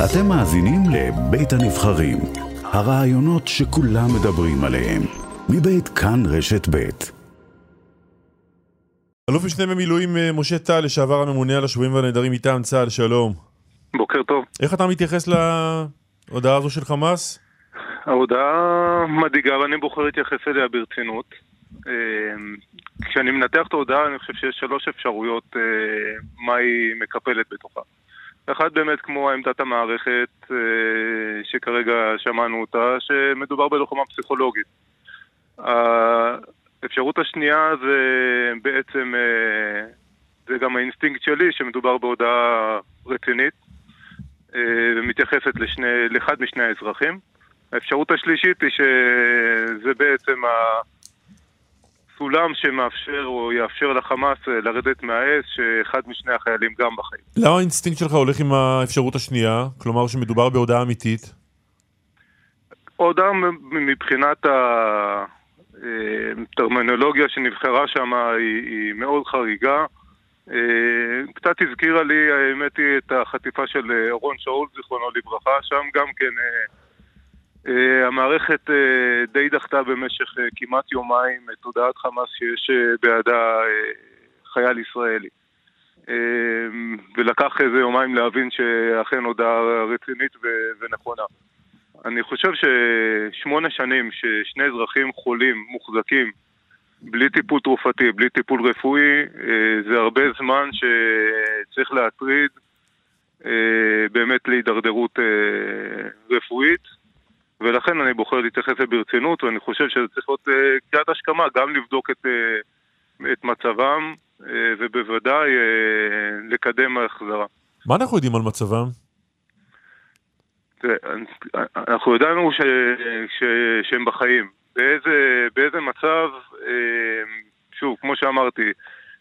אתם מאזינים לבית הנבחרים, הרעיונות שכולם מדברים עליהם, מבית כאן רשת בית. אלוף משנה במילואים אה, משה טל, לשעבר הממונה על השבויים והנעדרים מטעם צה"ל, שלום. בוקר טוב. איך אתה מתייחס להודעה הזו של חמאס? ההודעה מדאיגה ואני בוחר להתייחס אליה ברצינות. אה, כשאני מנתח את ההודעה אני חושב שיש שלוש אפשרויות אה, מה היא מקפלת בתוכה. אחד באמת כמו עמדת המערכת שכרגע שמענו אותה, שמדובר בלוחמה פסיכולוגית. האפשרות השנייה זה בעצם, אה, זה גם האינסטינקט שלי, שמדובר בהודעה רצינית אה, ומתייחסת לאחד משני האזרחים. האפשרות השלישית היא שזה בעצם הסולם שמאפשר או יאפשר לחמאס אה, לרדת מהעץ, שאחד משני החיילים גם בחיים. למה האינסטינקט שלך הולך עם האפשרות השנייה? כלומר שמדובר בהודעה אמיתית? הודעה מבחינת. הטרמינולוגיה שנבחרה שם היא, היא מאוד חריגה. אה, קצת הזכירה לי, האמת היא, את החטיפה של אה, אורון שאול, זיכרונו לברכה, שם גם כן אה, המערכת די דחתה במשך כמעט יומיים את הודעת חמאס שיש בידה חייל ישראלי. ולקח איזה יומיים להבין שאכן הודעה רצינית ונכונה. אני חושב ששמונה שנים ששני אזרחים חולים, מוחזקים, בלי טיפול תרופתי, בלי טיפול רפואי, אה, זה הרבה זמן שצריך להטריד באמת להידרדרות רפואית, ולכן אני בוחר להתייחס לזה ברצינות, ואני חושב שזה צריך להיות קריאת השכמה, גם לבדוק את, את מצבם, ובוודאי לקדם החזרה. מה אנחנו יודעים על מצבם? אנחנו ידענו ש, ש, שהם בחיים. באיזה, באיזה מצב, אה, שוב, כמו שאמרתי,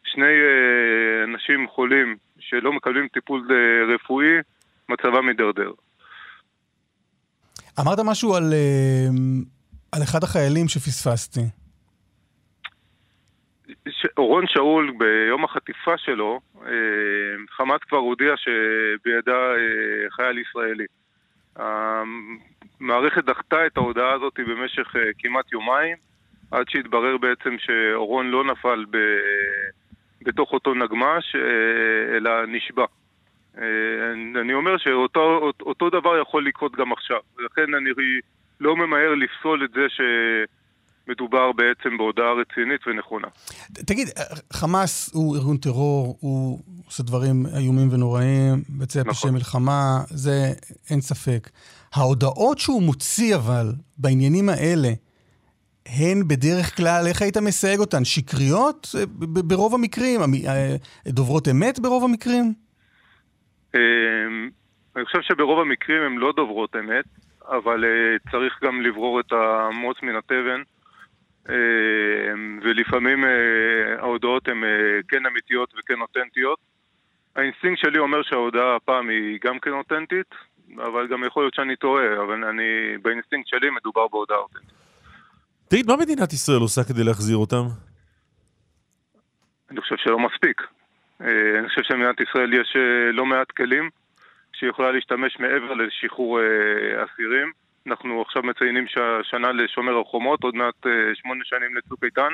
שני אה, אנשים חולים שלא מקבלים טיפול אה, רפואי, מצבם מידרדר. אמרת משהו על, על אחד החיילים שפספסתי. אורון שאול, ביום החטיפה שלו, חמאס כבר הודיע שבידה חייל ישראלי. המערכת דחתה את ההודעה הזאת במשך אה, כמעט יומיים, עד שהתברר בעצם שאורון לא נפל ב... בתוך אותו נגמש, אה, אלא נשבע. אה, אני אומר שאותו דבר יכול לקרות גם עכשיו, ולכן אני לא ממהר לפסול את זה ש... מדובר בעצם בהודעה רצינית ונכונה. תגיד, חמאס הוא ארגון טרור, הוא עושה דברים איומים ונוראים, ביצע נכון. פשעי מלחמה, זה אין ספק. ההודעות שהוא מוציא אבל בעניינים האלה, הן בדרך כלל, איך היית מסייג אותן? שקריות ברוב המקרים? אה, דוברות אמת ברוב המקרים? אמ, אני חושב שברוב המקרים הן לא דוברות אמת, אבל אה, צריך גם לברור את המוץ מן התבן. אה, ולפעמים אה, ההודעות הן אה, כן אמיתיות וכן אותנטיות. האינסטינקט שלי אומר שההודעה הפעם היא גם כן אותנטית, אבל גם יכול להיות שאני טועה, אבל אני, באינסטינקט שלי מדובר בהודעה אותנטית. תגיד, מה מדינת ישראל עושה כדי להחזיר אותם? אני חושב שלא מספיק. אני חושב שלמדינת ישראל יש לא מעט כלים שהיא יכולה להשתמש מעבר לשחרור אסירים. אנחנו עכשיו מציינים שנה לשומר החומות, עוד מעט אה, שמונה שנים לצוק איתן.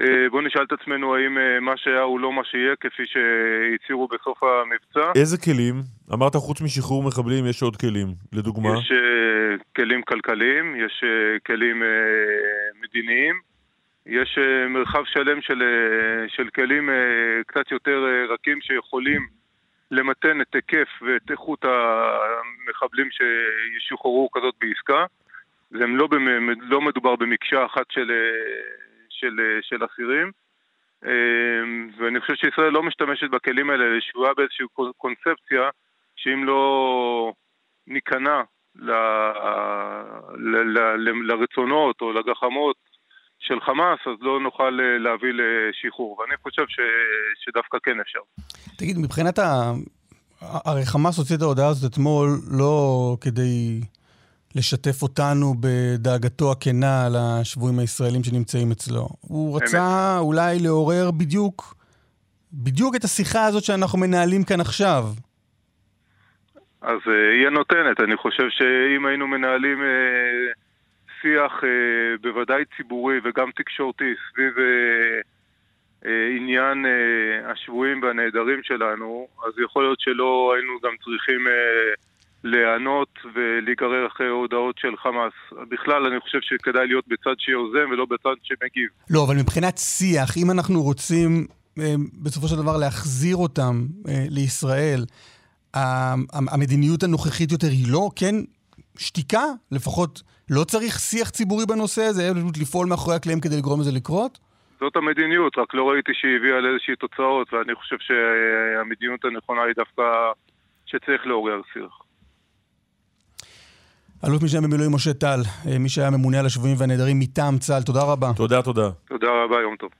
אה, בואו נשאל את עצמנו האם אה, מה שהיה הוא לא מה שיהיה, כפי שהצהירו בסוף המבצע. איזה כלים? אמרת חוץ משחרור מחבלים יש עוד כלים, לדוגמה? יש כלים כלכליים, יש כלים מדיניים, יש מרחב שלם של, של כלים קצת יותר רכים שיכולים למתן את היקף ואת איכות המחבלים שישוחררו כזאת בעסקה. זה לא, לא מדובר במקשה אחת של, של, של אסירים. ואני חושב שישראל לא משתמשת בכלים האלה, היא שבויה באיזושהי קונספציה שאם לא ניכנע ל, ל, ל, לרצונות או לגחמות של חמאס, אז לא נוכל אה, להביא לשחרור. ואני חושב ש... שדווקא כן אפשר. תגיד, מבחינת ה... הרי חמאס הוציא את ההודעה הזאת אתמול לא כדי לשתף אותנו בדאגתו הכנה לשבויים הישראלים שנמצאים אצלו. הוא רצה אמת. אולי לעורר בדיוק, בדיוק את השיחה הזאת שאנחנו מנהלים כאן עכשיו. אז היא הנותנת. אני חושב שאם היינו מנהלים שיח בוודאי ציבורי וגם תקשורתי סביב עניין השבויים והנעדרים שלנו, אז יכול להיות שלא היינו גם צריכים להיענות ולהיגרר אחרי הודעות של חמאס. בכלל, אני חושב שכדאי להיות בצד שיוזם ולא בצד שמגיב. לא, אבל מבחינת שיח, אם אנחנו רוצים אה, בסופו של דבר להחזיר אותם אה, לישראל, המדיניות הנוכחית יותר היא לא, כן, שתיקה? לפחות לא צריך שיח ציבורי בנושא הזה, פשוט לפעול מאחורי הקלעים כדי לגרום לזה לקרות? זאת המדיניות, רק לא ראיתי שהיא הביאה לאיזושהי תוצאות, ואני חושב שהמדיניות הנכונה היא דווקא שצריך לעורר שיח. אלוף משנה במילואים משה טל, אה, מי שהיה ממונה על השבויים והנעדרים מטעם צה"ל, תודה רבה. תודה, תודה. תודה רבה, יום טוב.